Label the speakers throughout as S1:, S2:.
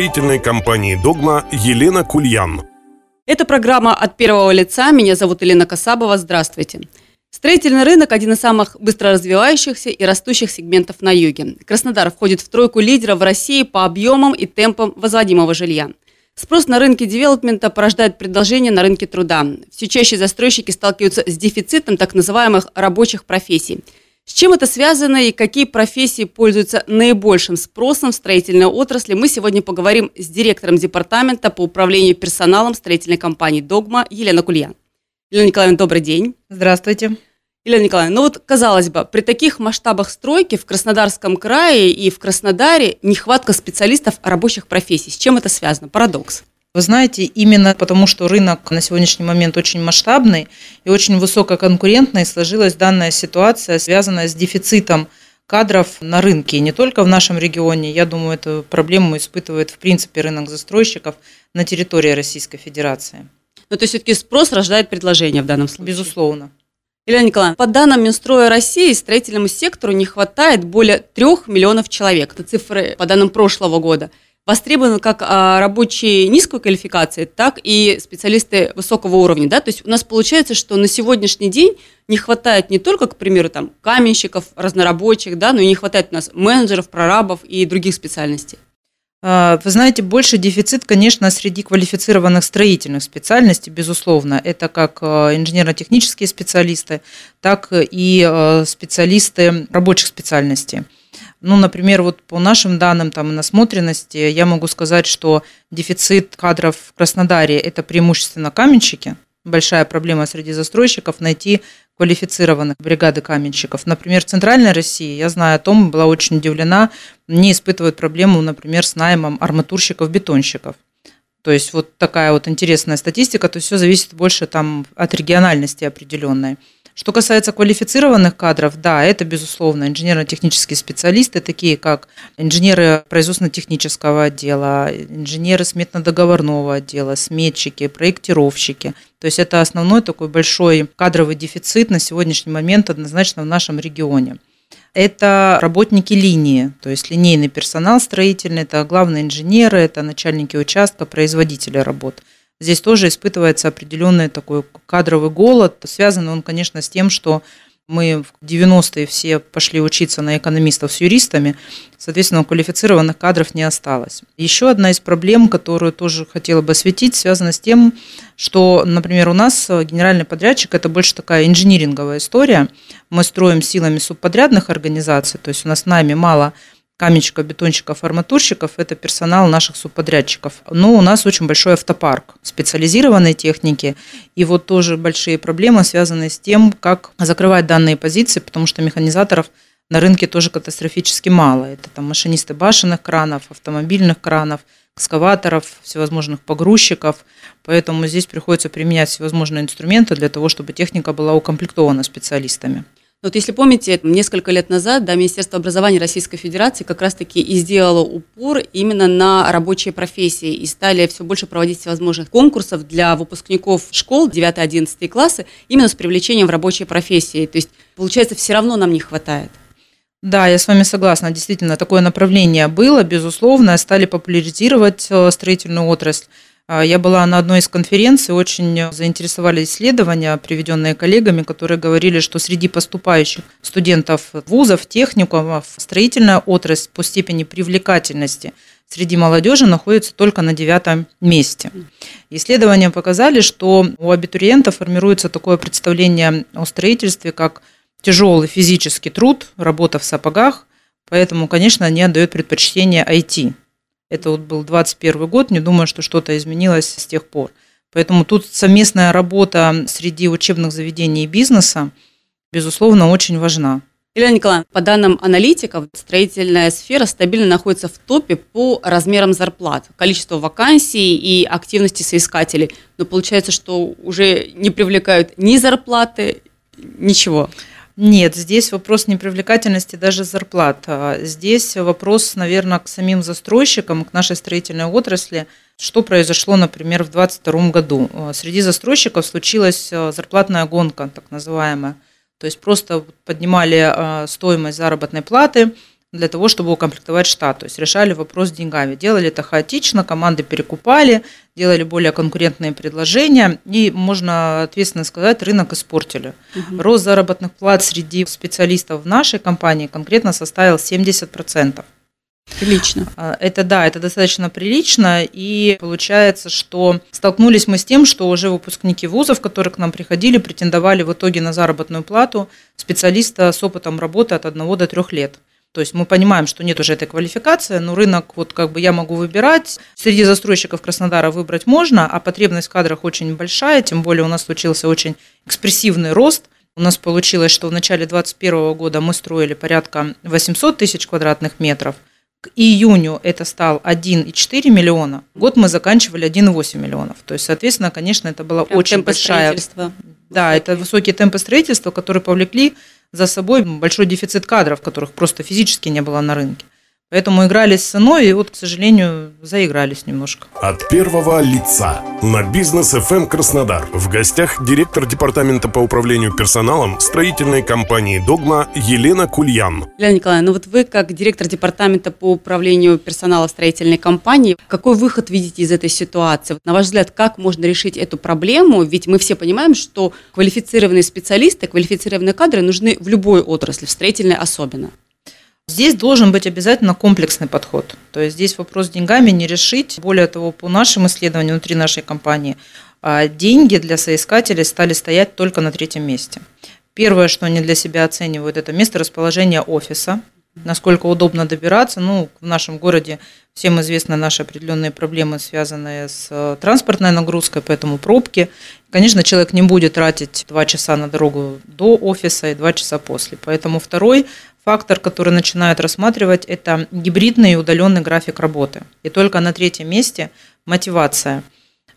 S1: строительной компании «Догма» Елена Кульян.
S2: Это программа «От первого лица». Меня зовут Елена Касабова. Здравствуйте. Строительный рынок – один из самых быстро развивающихся и растущих сегментов на юге. Краснодар входит в тройку лидеров в России по объемам и темпам возводимого жилья. Спрос на рынке девелопмента порождает предложение на рынке труда. Все чаще застройщики сталкиваются с дефицитом так называемых рабочих профессий – с чем это связано и какие профессии пользуются наибольшим спросом в строительной отрасли, мы сегодня поговорим с директором департамента по управлению персоналом строительной компании «Догма» Елена Кульян. Елена Николаевна, добрый день.
S3: Здравствуйте.
S2: Елена Николаевна, ну вот, казалось бы, при таких масштабах стройки в Краснодарском крае и в Краснодаре нехватка специалистов рабочих профессий. С чем это связано? Парадокс.
S3: Вы знаете, именно потому, что рынок на сегодняшний момент очень масштабный и очень высококонкурентный, сложилась данная ситуация, связанная с дефицитом кадров на рынке. И не только в нашем регионе. Я думаю, эту проблему испытывает в принципе рынок застройщиков на территории Российской Федерации.
S2: Ну, то есть все-таки спрос рождает предложение в данном случае?
S3: Безусловно.
S2: Елена Николаевна, по данным Минстроя России, строительному сектору не хватает более трех миллионов человек. Это цифры по данным прошлого года – востребованы как а, рабочие низкой квалификации, так и специалисты высокого уровня. Да? То есть у нас получается, что на сегодняшний день не хватает не только, к примеру, там, каменщиков, разнорабочих, да, но и не хватает у нас менеджеров, прорабов и других специальностей.
S3: А, вы знаете, больше дефицит, конечно, среди квалифицированных строительных специальностей, безусловно. Это как а, инженерно-технические специалисты, так и специалисты рабочих специальностей. Ну, например, вот по нашим данным там, насмотренности, я могу сказать, что дефицит кадров в Краснодаре – это преимущественно каменщики. Большая проблема среди застройщиков – найти квалифицированных бригады каменщиков. Например, в Центральной России, я знаю о том, была очень удивлена, не испытывают проблему, например, с наймом арматурщиков-бетонщиков. То есть вот такая вот интересная статистика, то есть все зависит больше там от региональности определенной. Что касается квалифицированных кадров, да, это, безусловно, инженерно-технические специалисты, такие как инженеры производственно-технического отдела, инженеры сметно-договорного отдела, сметчики, проектировщики. То есть это основной такой большой кадровый дефицит на сегодняшний момент однозначно в нашем регионе. Это работники линии, то есть линейный персонал строительный, это главные инженеры, это начальники участка, производители работ. Здесь тоже испытывается определенный такой кадровый голод. Связан он, конечно, с тем, что мы в 90-е все пошли учиться на экономистов с юристами, соответственно, квалифицированных кадров не осталось. Еще одна из проблем, которую тоже хотела бы осветить, связана с тем, что, например, у нас генеральный подрядчик – это больше такая инжиниринговая история. Мы строим силами субподрядных организаций, то есть у нас нами мало каменщиков, бетонщиков, арматурщиков – это персонал наших субподрядчиков. Но у нас очень большой автопарк специализированной техники, и вот тоже большие проблемы, связанные с тем, как закрывать данные позиции, потому что механизаторов на рынке тоже катастрофически мало. Это там машинисты башенных кранов, автомобильных кранов, экскаваторов, всевозможных погрузчиков. Поэтому здесь приходится применять всевозможные инструменты для того, чтобы техника была укомплектована специалистами.
S2: Вот если помните, несколько лет назад да, Министерство образования Российской Федерации как раз-таки и сделало упор именно на рабочие профессии и стали все больше проводить всевозможных конкурсов для выпускников школ 9-11 классы именно с привлечением в рабочие профессии. То есть, получается, все равно нам не хватает.
S3: Да, я с вами согласна. Действительно, такое направление было, безусловно, стали популяризировать э, строительную отрасль. А, я была на одной из конференций, очень заинтересовали исследования, приведенные коллегами, которые говорили, что среди поступающих студентов вузов, техникумов, строительная отрасль по степени привлекательности среди молодежи находится только на девятом месте. Исследования показали, что у абитуриентов формируется такое представление о строительстве, как тяжелый физический труд, работа в сапогах, поэтому, конечно, они отдают предпочтение IT. Это вот был 21 год, не думаю, что что-то изменилось с тех пор. Поэтому тут совместная работа среди учебных заведений и бизнеса, безусловно, очень важна.
S2: Елена Николаевна, по данным аналитиков, строительная сфера стабильно находится в топе по размерам зарплат, количеству вакансий и активности соискателей. Но получается, что уже не привлекают ни зарплаты, ничего.
S3: Нет, здесь вопрос непривлекательности даже зарплат. А здесь вопрос, наверное, к самим застройщикам, к нашей строительной отрасли. Что произошло, например, в 2022 году? А, среди застройщиков случилась а, зарплатная гонка, так называемая. То есть просто поднимали стоимость заработной платы, для того, чтобы укомплектовать штат. То есть решали вопрос деньгами. Делали это хаотично, команды перекупали, делали более конкурентные предложения. И можно ответственно сказать, рынок испортили. Угу. Рост заработных плат среди специалистов в нашей компании конкретно составил 70%.
S2: Прилично.
S3: А, это да, это достаточно прилично. И получается, что столкнулись мы с тем, что уже выпускники вузов, которые к нам приходили, претендовали в итоге на заработную плату специалиста с опытом работы от 1 до 3 лет. То есть мы понимаем, что нет уже этой квалификации, но рынок, вот как бы я могу выбирать. Среди застройщиков Краснодара выбрать можно, а потребность в кадрах очень большая, тем более у нас случился очень экспрессивный рост. У нас получилось, что в начале 2021 года мы строили порядка 800 тысяч квадратных метров. К июню это стал 1,4 миллиона. Год мы заканчивали 1,8 миллионов. То есть, соответственно, конечно, это была Прям очень большая... Да, это высокие темпы строительства, которые повлекли за собой большой дефицит кадров, которых просто физически не было на рынке. Поэтому игрались с ценой и вот, к сожалению, заигрались немножко.
S1: От первого лица на бизнес FM Краснодар. В гостях директор департамента по управлению персоналом строительной компании «Догма» Елена Кульян.
S2: Елена Николаевна, ну вот вы как директор департамента по управлению персонала строительной компании, какой выход видите из этой ситуации? На ваш взгляд, как можно решить эту проблему? Ведь мы все понимаем, что квалифицированные специалисты, квалифицированные кадры нужны в любой отрасли, в строительной особенно.
S3: Здесь должен быть обязательно комплексный подход. То есть здесь вопрос с деньгами не решить. Более того, по нашим исследованиям внутри нашей компании, а, деньги для соискателей стали стоять только на третьем месте. Первое, что они для себя оценивают, это место расположения офиса, насколько удобно добираться. Ну, в нашем городе всем известны наши определенные проблемы, связанные с э, транспортной нагрузкой, поэтому пробки. Конечно, человек не будет тратить два часа на дорогу до офиса и два часа после. Поэтому второй Фактор, который начинают рассматривать, это гибридный и удаленный график работы. И только на третьем месте мотивация.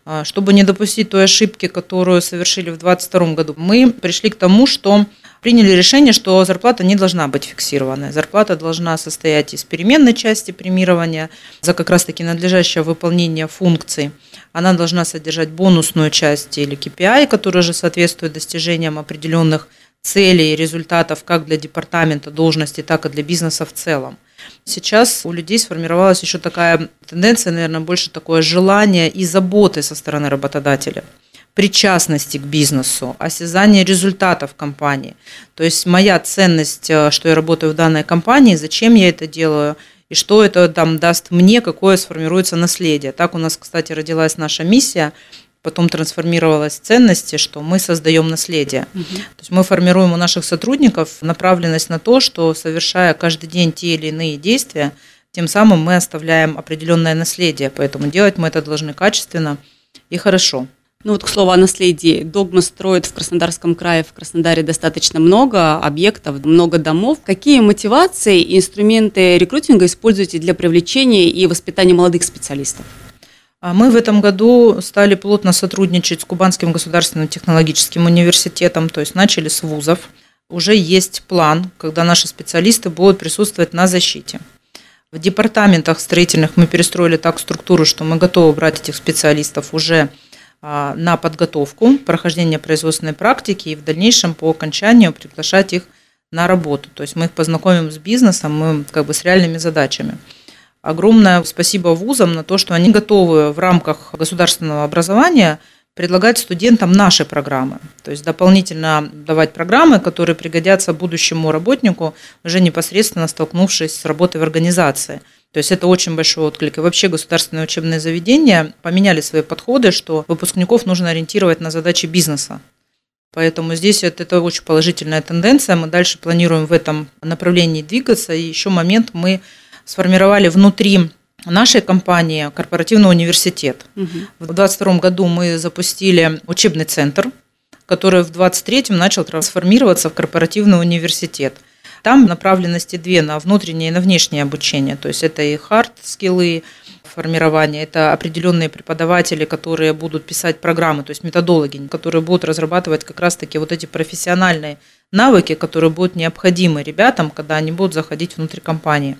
S3: А, чтобы не допустить той ошибки, которую совершили в 2022 году, мы пришли к тому, что приняли решение, что зарплата не должна быть фиксированной. Зарплата должна состоять из переменной части премирования за как раз-таки надлежащее выполнение функций. Она должна содержать бонусную часть или KPI, которая же соответствует достижениям определенных целей и результатов как для департамента должности, так и для бизнеса в целом. Сейчас у людей сформировалась еще такая тенденция, наверное, больше такое желание и заботы со стороны работодателя причастности к бизнесу, осязание результатов компании. То есть моя ценность, э, что я работаю в данной компании, зачем я это делаю, и что это там даст мне, какое сформируется наследие. Так у нас, кстати, родилась наша миссия – потом трансформировалась в ценности, что мы создаем наследие. Угу. То есть мы формируем у наших сотрудников направленность на то, что совершая каждый день те или иные действия, тем самым мы оставляем определенное наследие. Поэтому делать мы это должны качественно и хорошо.
S2: Ну вот, к слову о наследии. Догма строит в Краснодарском крае, в Краснодаре достаточно много объектов, много домов. Какие мотивации и инструменты рекрутинга используете для привлечения и воспитания молодых специалистов?
S3: А мы в этом году стали плотно сотрудничать с Кубанским государственным технологическим университетом, то есть начали с вузов. Уже есть план, когда наши специалисты будут присутствовать на защите. В департаментах строительных мы перестроили так структуру, что мы готовы брать этих специалистов уже а, на подготовку, прохождение производственной практики и в дальнейшем по окончанию приглашать их на работу. То есть мы их познакомим с бизнесом, мы как бы с реальными задачами. Огромное спасибо вузам на то, что они готовы в рамках государственного образования предлагать студентам наши программы. То есть дополнительно давать программы, которые пригодятся будущему работнику, уже непосредственно столкнувшись с работой в организации. То есть это очень большой отклик. И вообще государственные учебные заведения поменяли свои подходы, что выпускников нужно ориентировать на задачи бизнеса. Поэтому здесь это, это очень положительная тенденция. Мы дальше планируем в этом направлении двигаться. И еще момент мы сформировали внутри нашей компании корпоративный университет. Угу. В 2022 году мы запустили учебный центр, который в 2023 начал трансформироваться в корпоративный университет. Там направленности две, на внутреннее и на внешнее обучение. То есть это и хард-скиллы, формирования, это определенные преподаватели, которые будут писать программы, то есть методологи, которые будут разрабатывать как раз-таки вот эти профессиональные навыки, которые будут необходимы ребятам, когда они будут заходить внутрь компании.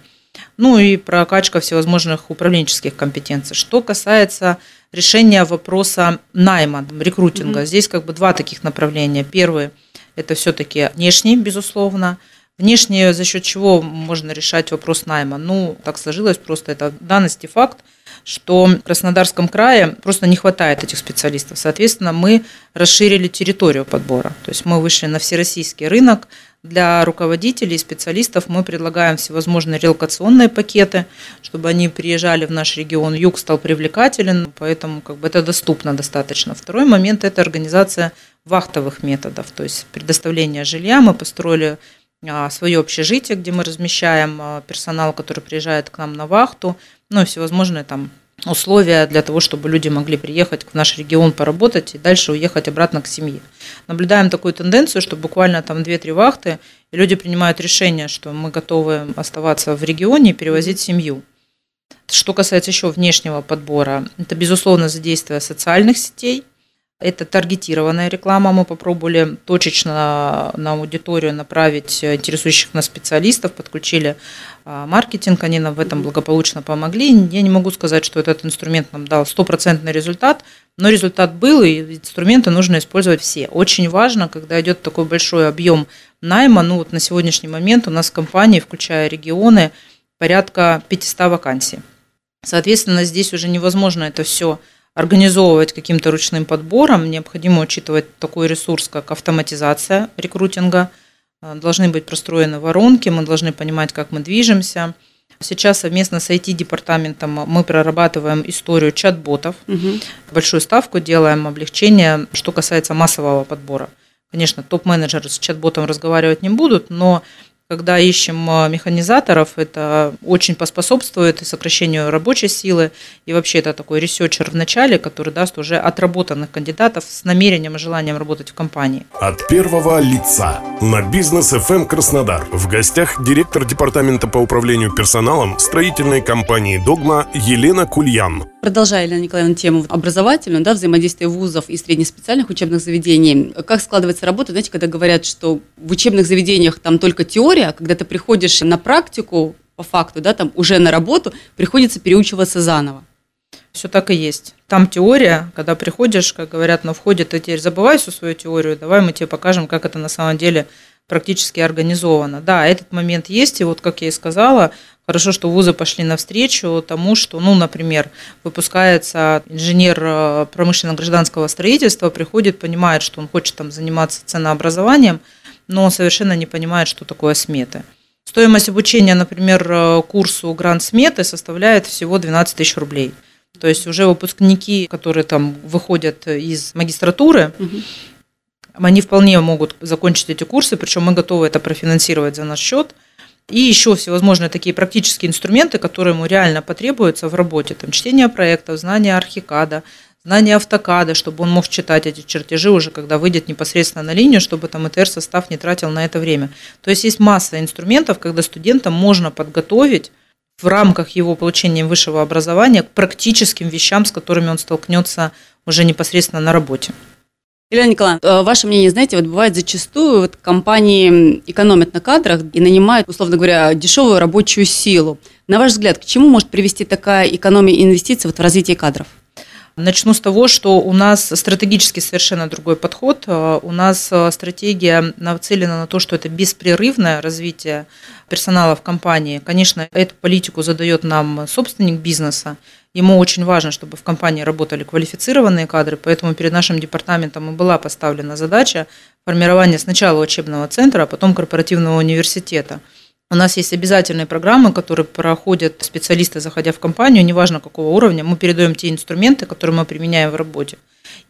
S3: Ну и прокачка всевозможных управленческих компетенций. Что касается решения вопроса найма, рекрутинга, mm-hmm. здесь как бы два таких направления. Первый – это все-таки внешний, безусловно – Внешне за счет чего можно решать вопрос найма? Ну, так сложилось просто, это данность и факт, что в Краснодарском крае просто не хватает этих специалистов. Соответственно, мы расширили территорию подбора. То есть мы вышли на всероссийский рынок. Для руководителей и специалистов мы предлагаем всевозможные релокационные пакеты, чтобы они приезжали в наш регион. Юг стал привлекателен, поэтому как бы это доступно достаточно. Второй момент – это организация вахтовых методов, то есть предоставление жилья. Мы построили а, свое общежитие, где мы размещаем а, персонал, который приезжает к нам на вахту, ну и всевозможные там условия для того, чтобы люди могли приехать в наш регион поработать и дальше уехать обратно к семье. Наблюдаем такую тенденцию, что буквально там 2-3 вахты, и люди принимают решение, что мы готовы оставаться в регионе и перевозить семью. Что касается еще внешнего подбора, это, безусловно, задействие социальных сетей – это таргетированная реклама. Мы попробовали точечно на аудиторию направить интересующих нас специалистов, подключили а, маркетинг, они нам в этом благополучно помогли. Я не могу сказать, что этот инструмент нам дал стопроцентный результат, но результат был, и инструменты нужно использовать все. Очень важно, когда идет такой большой объем найма, ну вот на сегодняшний момент у нас в компании, включая регионы, порядка 500 вакансий. Соответственно, здесь уже невозможно это все организовывать каким-то ручным подбором, необходимо учитывать такой ресурс, как автоматизация рекрутинга. Э, должны быть простроены воронки, мы должны понимать, как мы движемся. Сейчас совместно с IT-департаментом мы прорабатываем историю чат-ботов. Угу. Большую ставку делаем, облегчение, что касается массового подбора. Конечно, топ-менеджеры с чат-ботом разговаривать не будут, но когда ищем а, механизаторов, это очень поспособствует и сокращению рабочей силы, и вообще это такой researcher в начале, который даст уже отработанных кандидатов с намерением и желанием работать в компании.
S1: От первого лица на бизнес FM эм Краснодар. В гостях директор департамента по управлению персоналом строительной компании «Догма» Елена Кульян.
S2: Продолжая, Елена Николаевна, тему образовательную, да, взаимодействия вузов и среднеспециальных учебных заведений. Как складывается работа, знаете, когда говорят, что в учебных заведениях там только теория, а когда ты приходишь на практику, по факту, да, там уже на работу, приходится переучиваться заново.
S3: Все так и есть. Там теория, когда приходишь, как говорят на входе, ты теперь забывай всю свою теорию, давай мы тебе покажем, как это на самом деле практически организовано. Да, этот момент есть, и вот, как я и сказала, хорошо, что вузы пошли навстречу тому, что, ну, например, выпускается инженер э, промышленно-гражданского строительства, приходит, понимает, что он хочет там заниматься ценообразованием, но он совершенно не понимает, что такое сметы. Стоимость обучения, например, э, курсу грант сметы составляет всего 12 тысяч рублей. То есть уже выпускники, которые там выходят из магистратуры, угу. Они вполне могут закончить эти курсы, причем мы готовы это профинансировать за наш счет. И еще всевозможные такие практические инструменты, которые ему реально потребуются в работе. Там чтение проектов, знание архикада, знание автокада, чтобы он мог читать эти чертежи уже, когда выйдет непосредственно на линию, чтобы там ИТР-состав не тратил на это время. То есть есть масса инструментов, когда студента можно подготовить в рамках его получения высшего образования к практическим вещам, с которыми он столкнется уже непосредственно на работе.
S2: Елена Николаевна, э, ваше мнение, знаете, вот бывает зачастую вот компании экономят на кадрах и нанимают, условно говоря, дешевую рабочую силу. На ваш взгляд, к чему может привести такая экономия инвестиций вот в развитие кадров?
S3: Начну с того, что у нас стратегически совершенно другой подход. Э, у нас э, стратегия нацелена на то, что это беспрерывное развитие персонала в компании. Конечно, эту политику задает нам собственник бизнеса. Ему очень важно, чтобы в компании работали квалифицированные кадры, поэтому перед нашим департаментом и была поставлена задача формирования сначала учебного центра, а потом корпоративного университета – у нас есть обязательные программы, которые проходят специалисты, заходя в компанию, неважно какого уровня, мы передаем те инструменты, которые мы применяем в работе.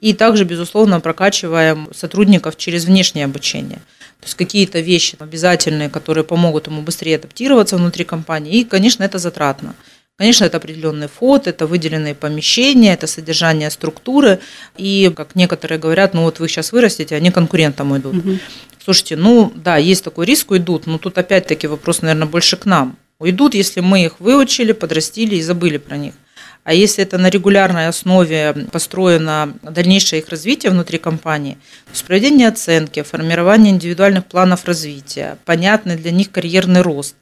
S3: И также, безусловно, прокачиваем сотрудников через внешнее обучение. То есть какие-то вещи обязательные, которые помогут ему быстрее адаптироваться внутри компании. И, конечно, это затратно. Конечно, это определенный фот, это выделенные помещения, это содержание структуры. И, как некоторые говорят, ну вот вы сейчас вырастете, они конкурентам идут. Угу. Слушайте, ну да, есть такой риск, уйдут, но тут опять-таки вопрос, наверное, больше к нам. Уйдут, если мы их выучили, подрастили и забыли про них. А если это на регулярной основе построено дальнейшее их развитие внутри компании, то есть проведение оценки, формирование индивидуальных планов развития, понятный для них карьерный рост,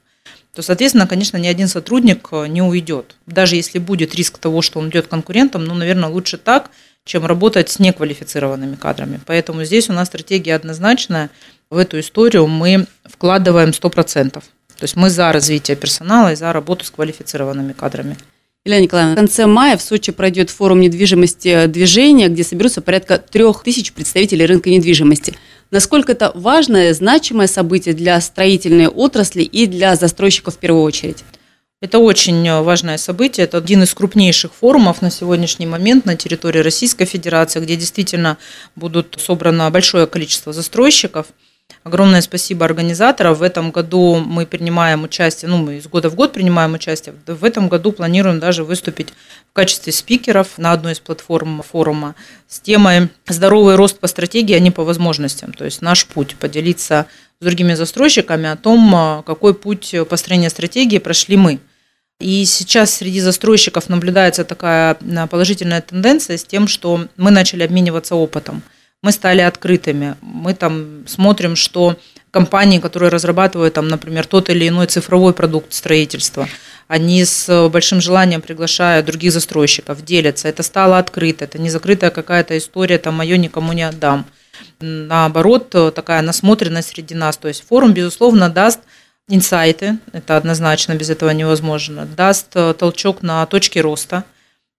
S3: то, соответственно, конечно, ни один сотрудник э, не уйдет. Даже если будет риск того, что он идет конкурентом, ну, наверное, лучше так, чем работать с неквалифицированными кадрами. Поэтому здесь у нас стратегия однозначная. В эту историю мы вкладываем 100%. То есть мы за развитие персонала и за работу с квалифицированными кадрами.
S2: Елена Николаевна, в конце мая в Сочи пройдет форум недвижимости движения, где соберутся порядка трех тысяч представителей рынка недвижимости. Насколько это важное, значимое событие для строительной отрасли и для застройщиков в первую очередь?
S3: Это очень важное событие. Это один из крупнейших форумов на сегодняшний момент на территории Российской Федерации, где действительно будут собрано большое количество застройщиков – Огромное спасибо организаторам. В этом году мы принимаем участие, ну, мы из года в год принимаем участие. В этом году планируем даже выступить в качестве спикеров на одной из платформ форума с темой «Здоровый рост по стратегии, а не по возможностям». То есть наш путь – поделиться с другими застройщиками о том, какой путь построения стратегии прошли мы. И сейчас среди застройщиков наблюдается такая положительная тенденция с тем, что мы начали обмениваться опытом – мы стали открытыми. Мы там смотрим, что компании, которые разрабатывают, там, например, тот или иной цифровой продукт строительства, они с большим желанием приглашают других застройщиков, делятся. Это стало открыто, это не закрытая какая-то история, там, мое никому не отдам. Наоборот, такая насмотренность среди нас. То есть форум, безусловно, даст инсайты, это однозначно, без этого невозможно, даст толчок на точки роста,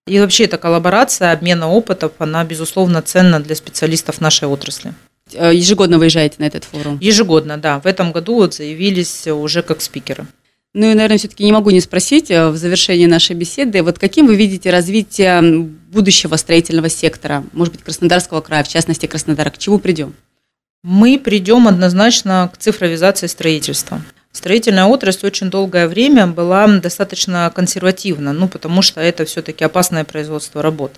S3: и вообще эта коллаборация, обмена опытов, она, безусловно, ценна для специалистов нашей отрасли.
S2: Э, ежегодно выезжаете на этот форум?
S3: Ежегодно, да. В этом году вот заявились уже как спикеры.
S2: Ну и, наверное, все-таки не могу не спросить э, в завершении нашей беседы, вот каким вы видите развитие будущего строительного сектора, может быть, Краснодарского края, в частности Краснодара, к чему придем?
S3: Мы придем однозначно к цифровизации строительства. Строительная отрасль очень долгое время была достаточно консервативна, ну, потому что это все-таки опасное производство работ.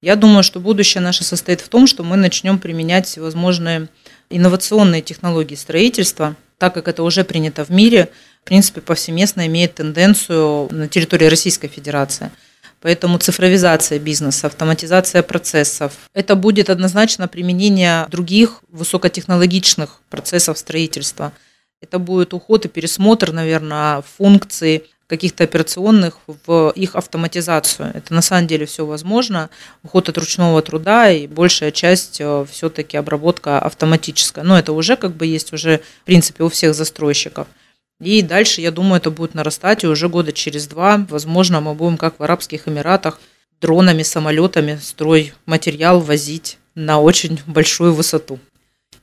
S3: Я думаю, что будущее наше состоит в том, что мы начнем применять всевозможные инновационные технологии строительства, так как это уже принято в мире, в принципе, повсеместно имеет тенденцию на территории Российской Федерации. Поэтому цифровизация бизнеса, автоматизация процессов. Это будет однозначно применение других высокотехнологичных процессов строительства – это будет уход и пересмотр, наверное, функций каких-то операционных в их автоматизацию. Это на самом деле все возможно. Уход от ручного труда и большая часть э, все-таки обработка автоматическая. Но это уже как бы есть уже в принципе у всех застройщиков. И дальше, я думаю, это будет нарастать, и уже года через два, возможно, мы будем, как в Арабских Эмиратах, дронами, самолетами строй материал возить на очень большую высоту.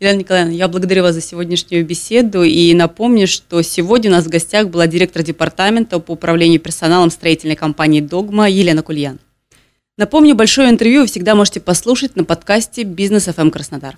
S2: Елена Николаевна, я благодарю вас за сегодняшнюю беседу и напомню, что сегодня у нас в гостях была директор департамента по управлению персоналом строительной компании «Догма» Елена Кульян. Напомню, большое интервью вы всегда можете послушать на подкасте «Бизнес ФМ Краснодар».